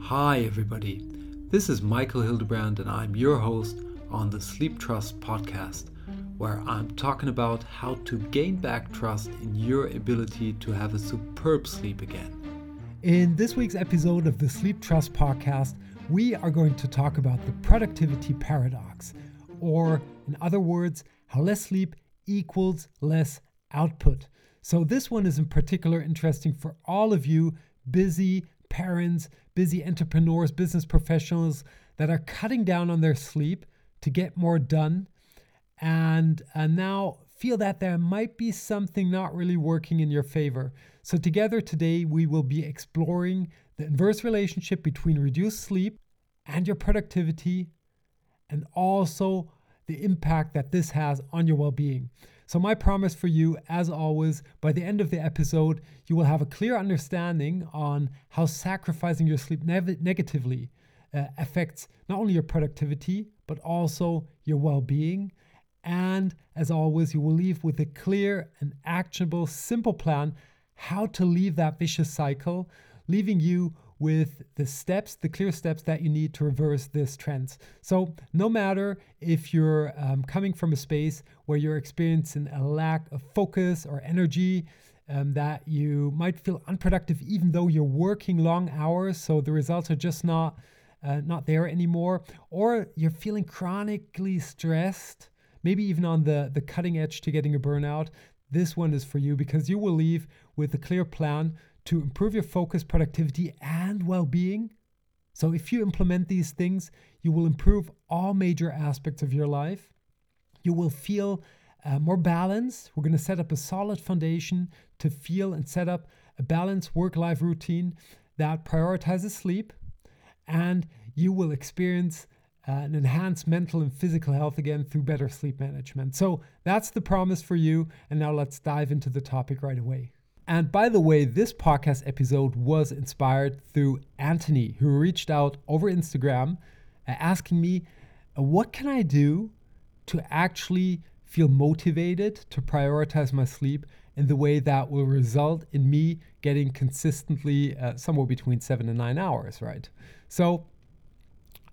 Hi, everybody. This is Michael Hildebrand, and I'm your host on the Sleep Trust podcast, where I'm talking about how to gain back trust in your ability to have a superb sleep again. In this week's episode of the Sleep Trust podcast, we are going to talk about the productivity paradox, or in other words, how less sleep equals less output. So, this one is in particular interesting for all of you busy parents, busy entrepreneurs, business professionals that are cutting down on their sleep to get more done and, and now feel that there might be something not really working in your favor. So, together today, we will be exploring the inverse relationship between reduced sleep and your productivity, and also the impact that this has on your well being. So, my promise for you, as always, by the end of the episode, you will have a clear understanding on how sacrificing your sleep ne- negatively uh, affects not only your productivity, but also your well being. And as always, you will leave with a clear and actionable, simple plan how to leave that vicious cycle, leaving you with the steps, the clear steps that you need to reverse this trend. So, no matter if you're um, coming from a space where you're experiencing a lack of focus or energy, um, that you might feel unproductive even though you're working long hours, so the results are just not uh, not there anymore, or you're feeling chronically stressed, maybe even on the the cutting edge to getting a burnout. This one is for you because you will leave with a clear plan to improve your focus, productivity, and well being. So, if you implement these things, you will improve all major aspects of your life. You will feel uh, more balanced. We're going to set up a solid foundation to feel and set up a balanced work life routine that prioritizes sleep, and you will experience uh, an enhanced mental and physical health again through better sleep management. So, that's the promise for you. And now let's dive into the topic right away. And by the way, this podcast episode was inspired through Anthony, who reached out over Instagram uh, asking me, uh, What can I do to actually feel motivated to prioritize my sleep in the way that will result in me getting consistently uh, somewhere between seven and nine hours, right? So,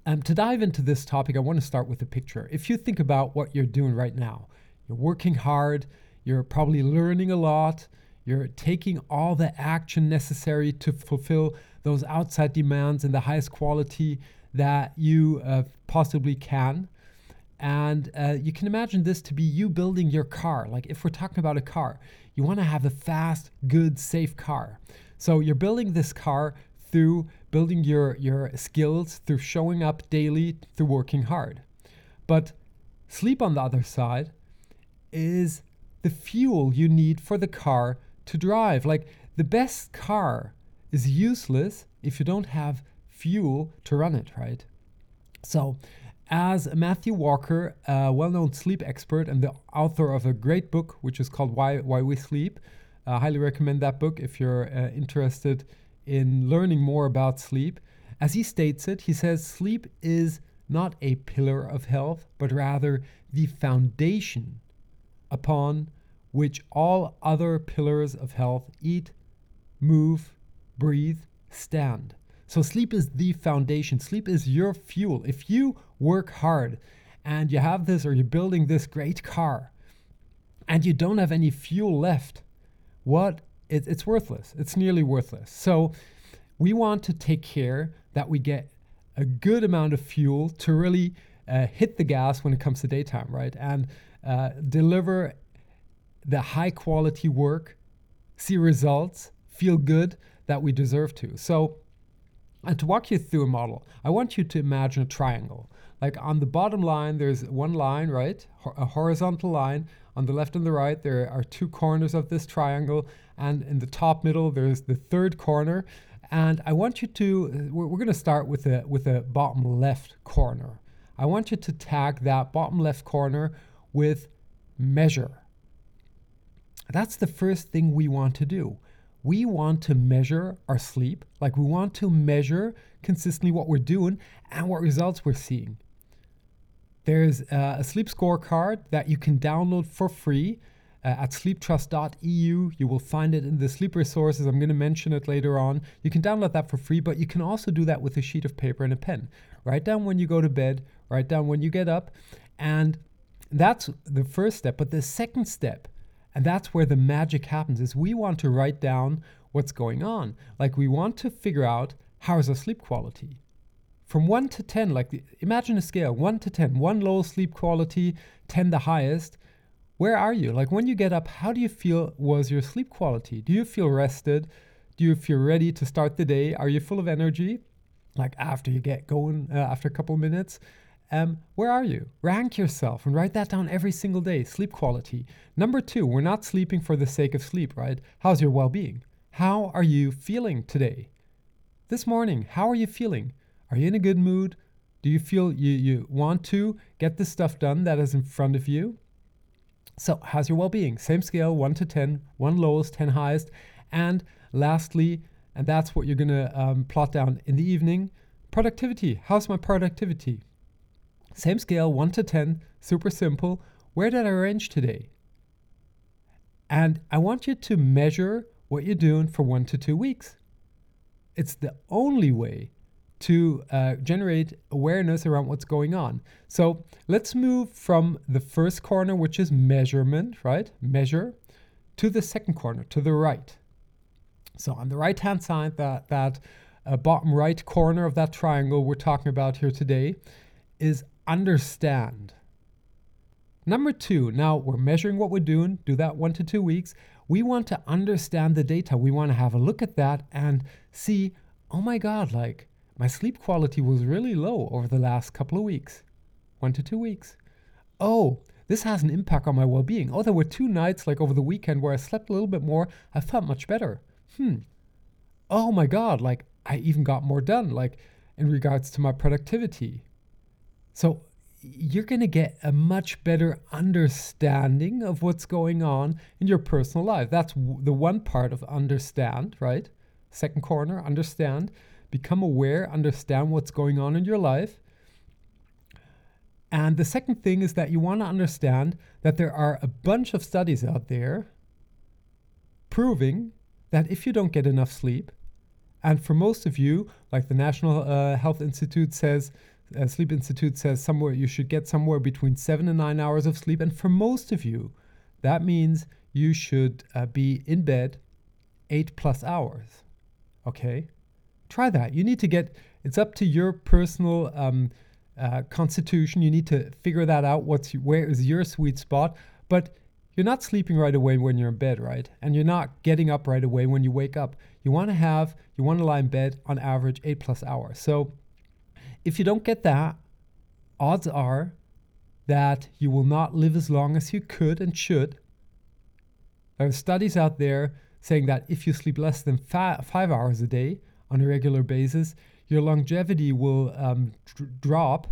um, to dive into this topic, I want to start with a picture. If you think about what you're doing right now, you're working hard, you're probably learning a lot you're taking all the action necessary to fulfill those outside demands in the highest quality that you uh, possibly can. And uh, you can imagine this to be you building your car. Like if we're talking about a car, you want to have a fast, good, safe car. So you're building this car through building your, your skills, through showing up daily, through working hard. But sleep, on the other side, is the fuel you need for the car to drive. Like the best car is useless if you don't have fuel to run it, right? So, as Matthew Walker, a well known sleep expert and the author of a great book, which is called Why, Why We Sleep, I highly recommend that book if you're uh, interested in learning more about sleep. As he states it, he says sleep is not a pillar of health, but rather the foundation upon which all other pillars of health eat, move, breathe, stand. So, sleep is the foundation. Sleep is your fuel. If you work hard and you have this, or you're building this great car, and you don't have any fuel left, what? It, it's worthless. It's nearly worthless. So, we want to take care that we get a good amount of fuel to really uh, hit the gas when it comes to daytime, right? And uh, deliver the high quality work, see results, feel good that we deserve to. So, and to walk you through a model, I want you to imagine a triangle. Like on the bottom line, there's one line, right? A horizontal line. On the left and the right, there are two corners of this triangle. And in the top middle, there's the third corner. And I want you to, we're, going to start with a, with a bottom left corner. I want you to tag that bottom left corner with measure. That's the first thing we want to do. We want to measure our sleep, like we want to measure consistently what we're doing and what results we're seeing. There's a sleep scorecard that you can download for free. uh, at sleeptrust.eu. You will find it in the sleep resources. I'm going to mention it later on. You can download that for free, but you can also do that with a sheet of paper and a pen. Write down when you go to bed, write down when you get up, and that's the first step. But the second step, and that's where the magic happens, is we want to write down what's going on. Like we want to figure out how is our sleep quality. From 1 to 10, like the, imagine a scale 1 to 10, 1 low sleep quality, 10 the highest where are you? Like when you get up, how do you feel was your sleep quality? Do you feel rested? Do you feel ready to start the day? Are you full of energy? Like after you get going, uh, after a couple minutes? Um, where are you? Rank yourself and write that down every single day. Sleep quality. Number two, we're not sleeping for the sake of sleep, right? How's your well being? How are you feeling today? This morning, how are you feeling? Are you in a good mood? Do you feel you, you want to get the stuff done that is in front of you? So, how's your well being? Same scale 1 to 10, 1 lowest, 10 highest. And lastly, and that's what you're going to um, plot down in the evening productivity. How's my productivity? Same scale 1 to 10, super simple. Where did I range today? And I want you to measure what you're doing for one to two weeks. It's the only way to uh, generate awareness around what's going on. So let's move from the first corner, which is measurement, right? Measure, to the second corner, to the right. So on the right hand side, that, that uh, bottom right corner of that triangle we're talking about here today is understand. Number two, now we're measuring what we're doing, do that one to two weeks. We want to understand the data. We want to have a look at that and see, oh my God, like, my sleep quality was really low over the last couple of weeks, one to two weeks. Oh, this has an impact on my well being. Oh, there were two nights, like over the weekend, where I slept a little bit more. I felt much better. Hmm. Oh my God, like I even got more done, like in regards to my productivity. So you're going to get a much better understanding of what's going on in your personal life. That's w- the one part of understand, right? Second corner, understand become aware, understand what's going on in your life. And the second thing is that you want to understand that there are a bunch of studies out there proving that if you don't get enough sleep, and for most of you, like the National uh, Health Institute says, uh, Sleep Institute says somewhere you should get somewhere between seven and nine hours of sleep. And for most of you, that means you should uh, be in bed eight plus hours. Okay? try that. You need to get, it's up to your personal um, uh, constitution. You need to figure that out. What's where is your sweet spot? But you're not sleeping right away when you're in bed, right? And you're not getting up right away when you wake up. You want to have, you want to lie in bed on average eight plus hours. So if you don't get that, odds are that you will not live as long as you could and should. There are studies out there saying that if you sleep less than fi- five hours a day, on a regular basis, your longevity will um, dr- drop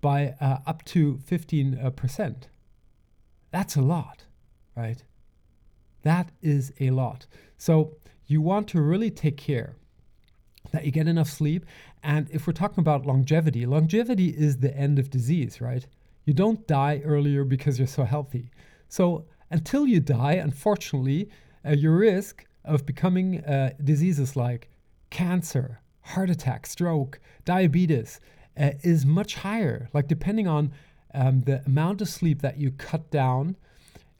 by uh, up to 15%. Uh, That's a lot, right? That is a lot. So you want to really take care that you get enough sleep. And if we're talking about longevity, longevity is the end of disease, right? You don't die earlier because you're so healthy. So until you die, unfortunately, uh, your risk of becoming uh, diseases like cancer, heart attack, stroke, diabetes uh, is much higher. Like, depending on um, the amount of sleep that you cut down,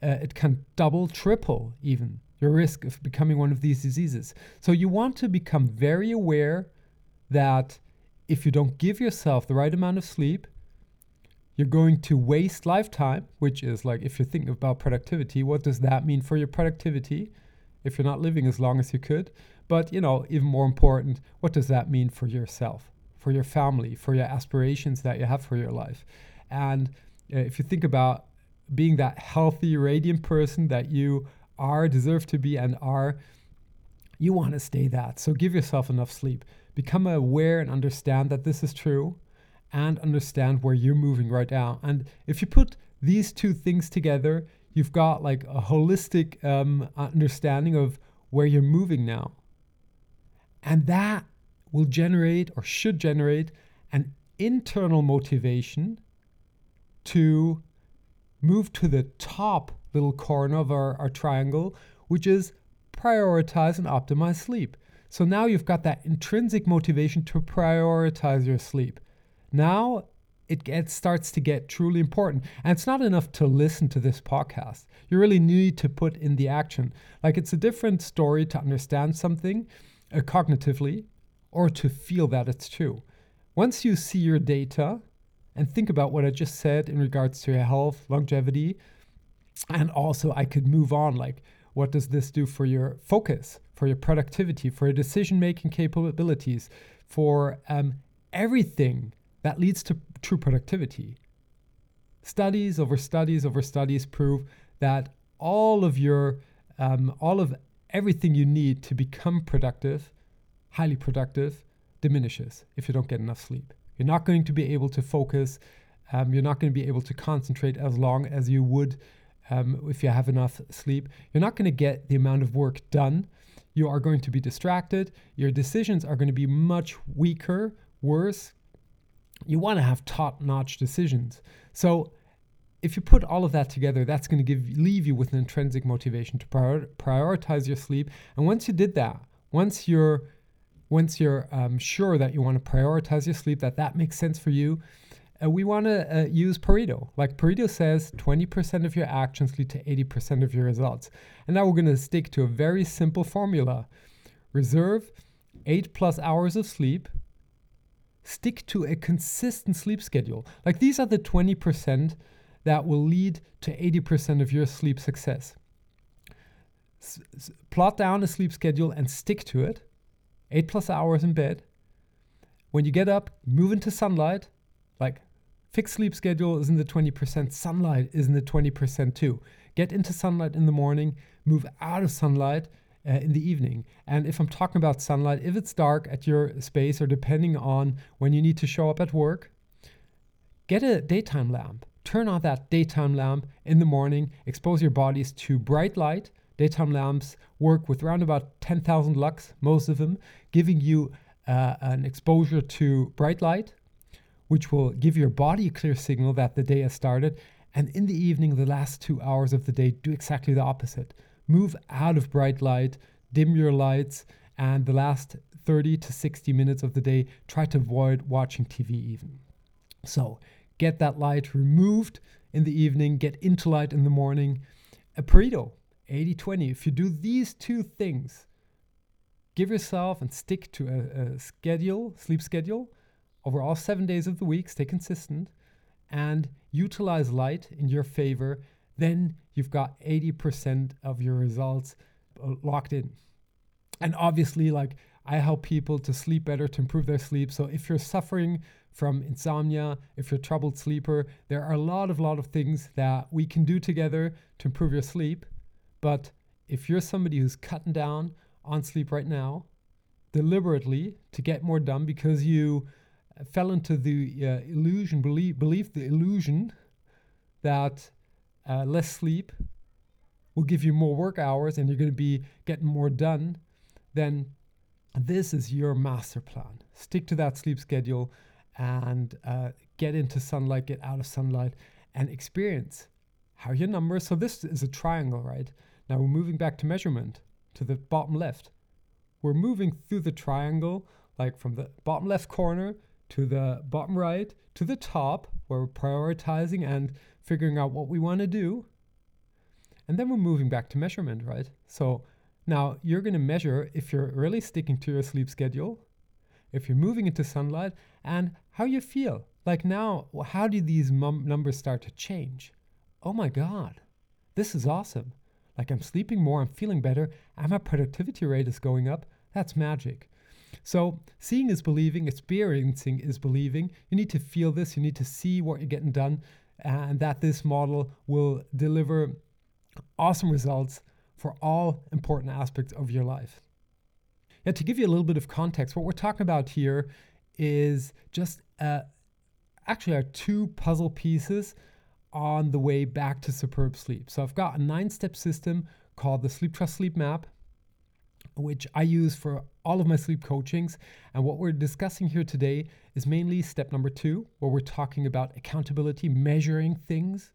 uh, it can double, triple even your risk of becoming one of these diseases. So, you want to become very aware that if you don't give yourself the right amount of sleep, you're going to waste lifetime, which is like if you're thinking about productivity, what does that mean for your productivity if you're not living as long as you could? But, you know, even more important, what does that mean for yourself, for your family, for your aspirations that you have for your life? And uh, if you think about being that healthy, radiant person that you are, deserve to be, and are, you want to stay that. So give yourself enough sleep. Become aware and understand that this is true and understand where you're moving right now. And if you put these two things together, you've got like a holistic um, understanding of where you're moving now. And that will generate or should generate an internal motivation to move to the top little corner of our, our triangle, which is prioritize and optimize sleep. So now you've got that intrinsic motivation to prioritize your sleep. Now it gets, starts to get truly important. And it's not enough to listen to this podcast. You really need to put in the action. Like it's a different story to understand something uh, cognitively or to feel that it's true. Once you see your data and think about what I just said in regards to your health, longevity, and also I could move on like what does this do for your focus, for your productivity, for your decision making capabilities, for um, everything that leads to true productivity. Studies over studies over studies prove that all of your, um, all of everything you need to become productive, highly productive, diminishes if you don't get enough sleep. You're not going to be able to focus. Um, you're not going to be able to concentrate as long as you would um, if you have enough sleep. You're not going to get the amount of work done. You are going to be distracted. Your decisions are going to be much weaker, worse, you want to have top notch decisions. So if you put all of that together, that's going to give leave you with an intrinsic motivation to prior, prioritize your sleep. And once you did that, once you're once you're um, sure that you want to prioritize your sleep, that that makes sense for you, uh, we want to uh, use Pareto. Like Pareto says, 20% of your actions lead to 80% of your results. And now we're going to stick to a very simple formula: reserve eight plus hours of sleep stick to a consistent sleep schedule. Like these are the 20% that will lead to 80% of your sleep success. S- s- plot down a sleep schedule and stick to it. Eight plus hours in bed. When you get up, move into sunlight. Fixed sleep schedule is in the 20%, sunlight is in the 20% too. Get into sunlight in the morning, move out of sunlight uh, in the evening. And if I'm talking about sunlight, if it's dark at your space or depending on when you need to show up at work, get a daytime lamp. Turn on that daytime lamp in the morning, expose your bodies to bright light. Daytime lamps work with around about 10,000 lux, most of them, giving you uh, an exposure to bright light, which will give your body a clear signal that the day has started. And in the evening, the last two hours of the day, do exactly the opposite move out of bright light, dim your lights, and the last 30 to 60 minutes of the day, try to avoid watching TV even. So get that light removed in the evening, get into light in the morning. A Pareto, 80 20. If you do these two things, give yourself and stick to a, a schedule, sleep schedule, over all seven days of the week, stay consistent, and utilize light in your favor then you've got 80% of your results uh, locked in. And obviously, like I help people to sleep better, to improve their sleep. So if you're suffering from insomnia, if you're a troubled sleeper, there are a lot of lot of things that we can do together to improve your sleep. But if you're somebody who's cutting down on sleep right now, deliberately to get more done because you fell into the uh, illusion, believe, believe the illusion that uh, less sleep will give you more work hours and you're going to be getting more done, then this is your master plan. Stick to that sleep schedule and uh, get into sunlight, get out of sunlight, and experience how your numbers. So, this is a triangle, right? Now we're moving back to measurement to the bottom left. We're moving through the triangle, like from the bottom left corner to the bottom right to the top, where we're prioritizing and figuring out what we want to do. And then we're moving back to measurement, right? So now you're going to measure if you're really sticking to your sleep schedule, if you're moving into sunlight, and how you feel. Like now, how do these numbers start to change? Oh my God, this is awesome. Like I'm sleeping more, I'm feeling better, and my productivity rate is going up. That's magic. So, seeing is believing, experiencing is believing. You need to feel this, you need to see what you're getting done and that this model will deliver awesome results for all important aspects of your life. Now, to give you a little bit of context, what we're talking about here is just uh, actually our two puzzle pieces on the way back to superb sleep. So I've got a nine step system called the Sleep Trust Sleep Map, which I use for all of my sleep coachings. And what we're discussing here today is mainly step number two, where we're talking about accountability, measuring things.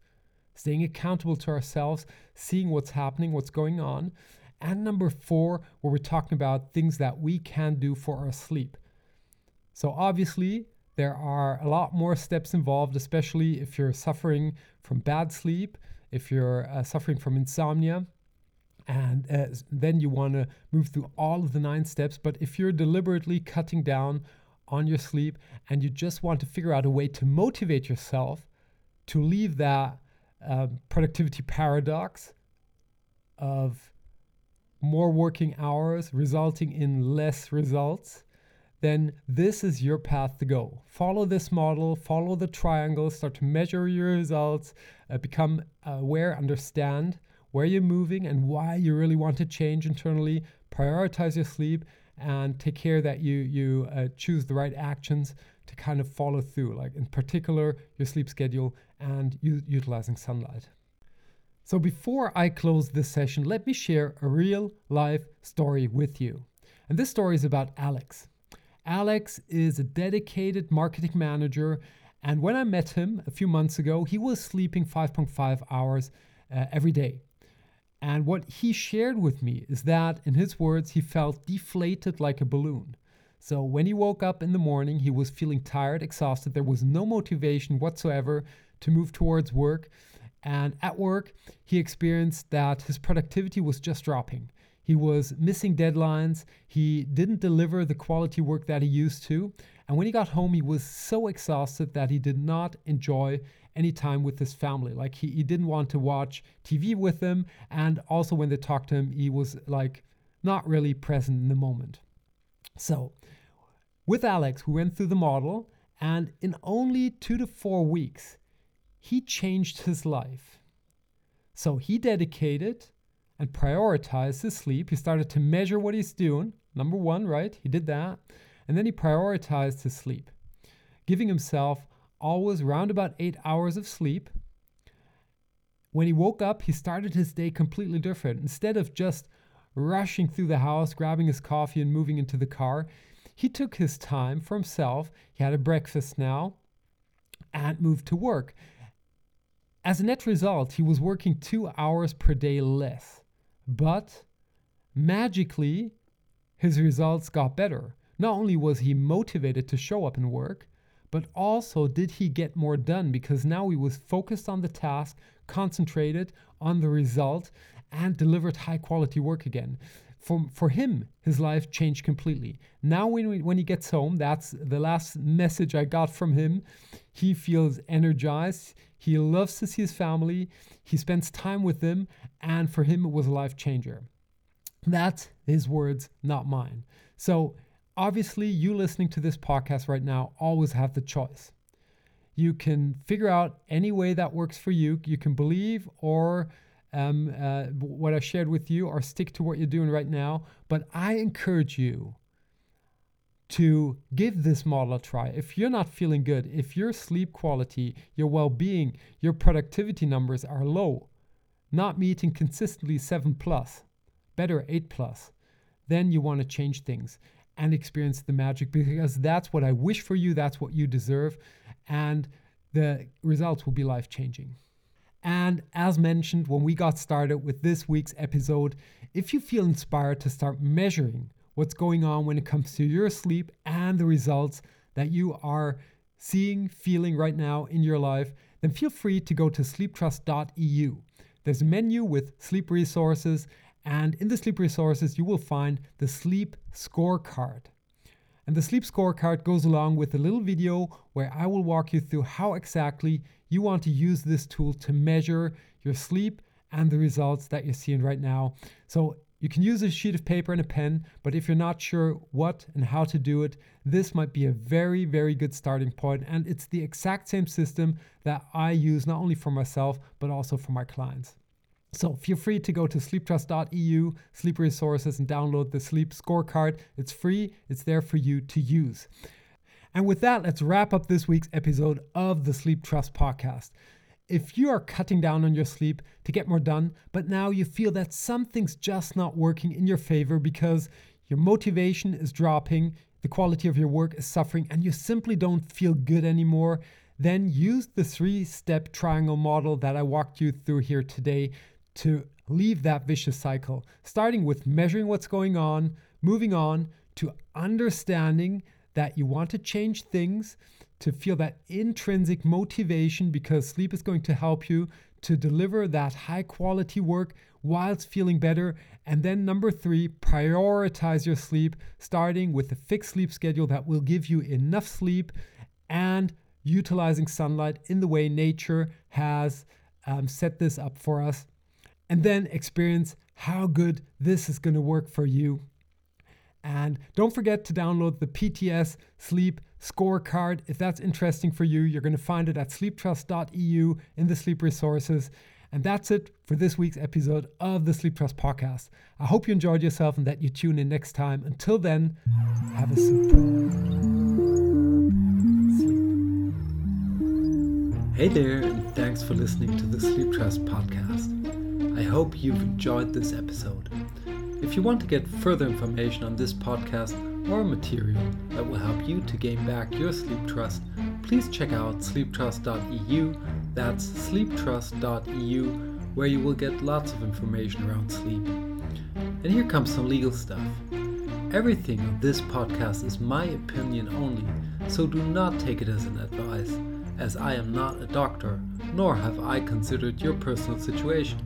staying accountable to ourselves, seeing what's happening, what's going on. And number four, where we're talking about things that we can do for our sleep. So, obviously, there are a lot more steps involved, especially if you're suffering from bad sleep, if you're uh, suffering from insomnia. And uh, then you want to move through all of the nine steps. But if you're deliberately cutting down on your sleep and you just want to figure out a way to motivate yourself to leave that uh, productivity paradox of more working hours resulting in less results, then this is your path to go. Follow this model, follow the triangle, start to measure your results, uh, become aware, understand where you're moving and why you really want to change internally, prioritize your sleep, and take care that you you uh, choose the right actions to kind of follow through. Like in particular, your sleep schedule and u- utilizing sunlight. So before I close this session, let me share a real life story with you. And this story is about Alex. Alex is a dedicated marketing manager. And when I met him a few months ago, he was sleeping 5.5 hours uh, every day. And what he shared with me is that, in his words, he felt deflated like a balloon. So when he woke up in the morning, he was feeling tired, exhausted. There was no motivation whatsoever to move towards work. And at work, he experienced that his productivity was just dropping. He was missing deadlines. He didn't deliver the quality work that he used to. And when he got home, he was so exhausted that he did not enjoy any time with his family. Like he, he didn't want to watch TV with them. And also when they talked to him, he was like not really present in the moment. So with Alex, we went through the model, and in only two to four weeks, he changed his life. So he dedicated and prioritized his sleep. He started to measure what he's doing. Number one, right? He did that. And then he prioritized his sleep, giving himself always around about eight hours of sleep. When he woke up, he started his day completely different. Instead of just rushing through the house, grabbing his coffee, and moving into the car, he took his time for himself. He had a breakfast now and moved to work. As a net result, he was working two hours per day less. But magically, his results got better. Not only was he motivated to show up and work, but also did he get more done because now he was focused on the task, concentrated on the result, and delivered high quality work again. For, for him, his life changed completely. Now, when, we, when he gets home, that's the last message I got from him. He feels energized. He loves to see his family. He spends time with them. And for him, it was a life changer. That's his words, not mine. So, obviously, you listening to this podcast right now always have the choice. You can figure out any way that works for you. You can believe or um, uh, what I shared with you or stick to what you're doing right now. But I encourage you to give this model a try. If you're not feeling good, if your sleep quality, your well being, your productivity numbers are low, not meeting consistently 7 plus, better 8 plus, then you want to change things and experience the magic because that's what I wish for you, that's what you deserve, and the results will be life changing. And as mentioned when we got started with this week's episode, if you feel inspired to start measuring what's going on when it comes to your sleep and the results that you are seeing, feeling right now in your life, then feel free to go to sleeptrust.eu. There's a menu with sleep resources, and in the sleep resources, you will find the sleep scorecard. And the sleep scorecard goes along with a little video where I will walk you through how exactly you want to use this tool to measure your sleep and the results that you're seeing right now. So you can use a sheet of paper and a pen, but if you're not sure what and how to do it, this might be a very, very good starting point. And it's the exact same system that I use not only for myself, but also for my clients. So feel free to go to sleeptrust.eu, sleep resources, and download the sleep scorecard. It's free, it's there for you to use. And with that, let's wrap up this week's episode of the Sleep Trust podcast. If you are cutting down on your sleep to get more done, but now you feel that something's just not working in your favor because your motivation is dropping, the quality of your work is suffering, and you simply don't feel good anymore, then use the three step triangle model that I walked you through here today to leave that vicious cycle, starting with measuring what's going on, moving on to understanding that you want to change things, to feel that intrinsic motivation because sleep is going to help you to deliver that high quality work whilst feeling better. And then, number three, prioritize your sleep, starting with a fixed sleep schedule that will give you enough sleep and utilizing sunlight in the way nature has um, set this up for us. And then experience how good this is going to work for you. And don't forget to download the PTS Sleep Scorecard. If that's interesting for you, you're going to find it at sleeptrust.eu in the sleep resources. And that's it for this week's episode of the Sleep Trust podcast. I hope you enjoyed yourself and that you tune in next time. Until then, have a superb sleep. Hey there, and thanks for listening to the Sleep Trust podcast. I hope you've enjoyed this episode. If you want to get further information on this podcast or material that will help you to gain back your sleep trust, please check out sleeptrust.eu. That's sleeptrust.eu, where you will get lots of information around sleep. And here comes some legal stuff. Everything on this podcast is my opinion only, so do not take it as an advice, as I am not a doctor, nor have I considered your personal situation.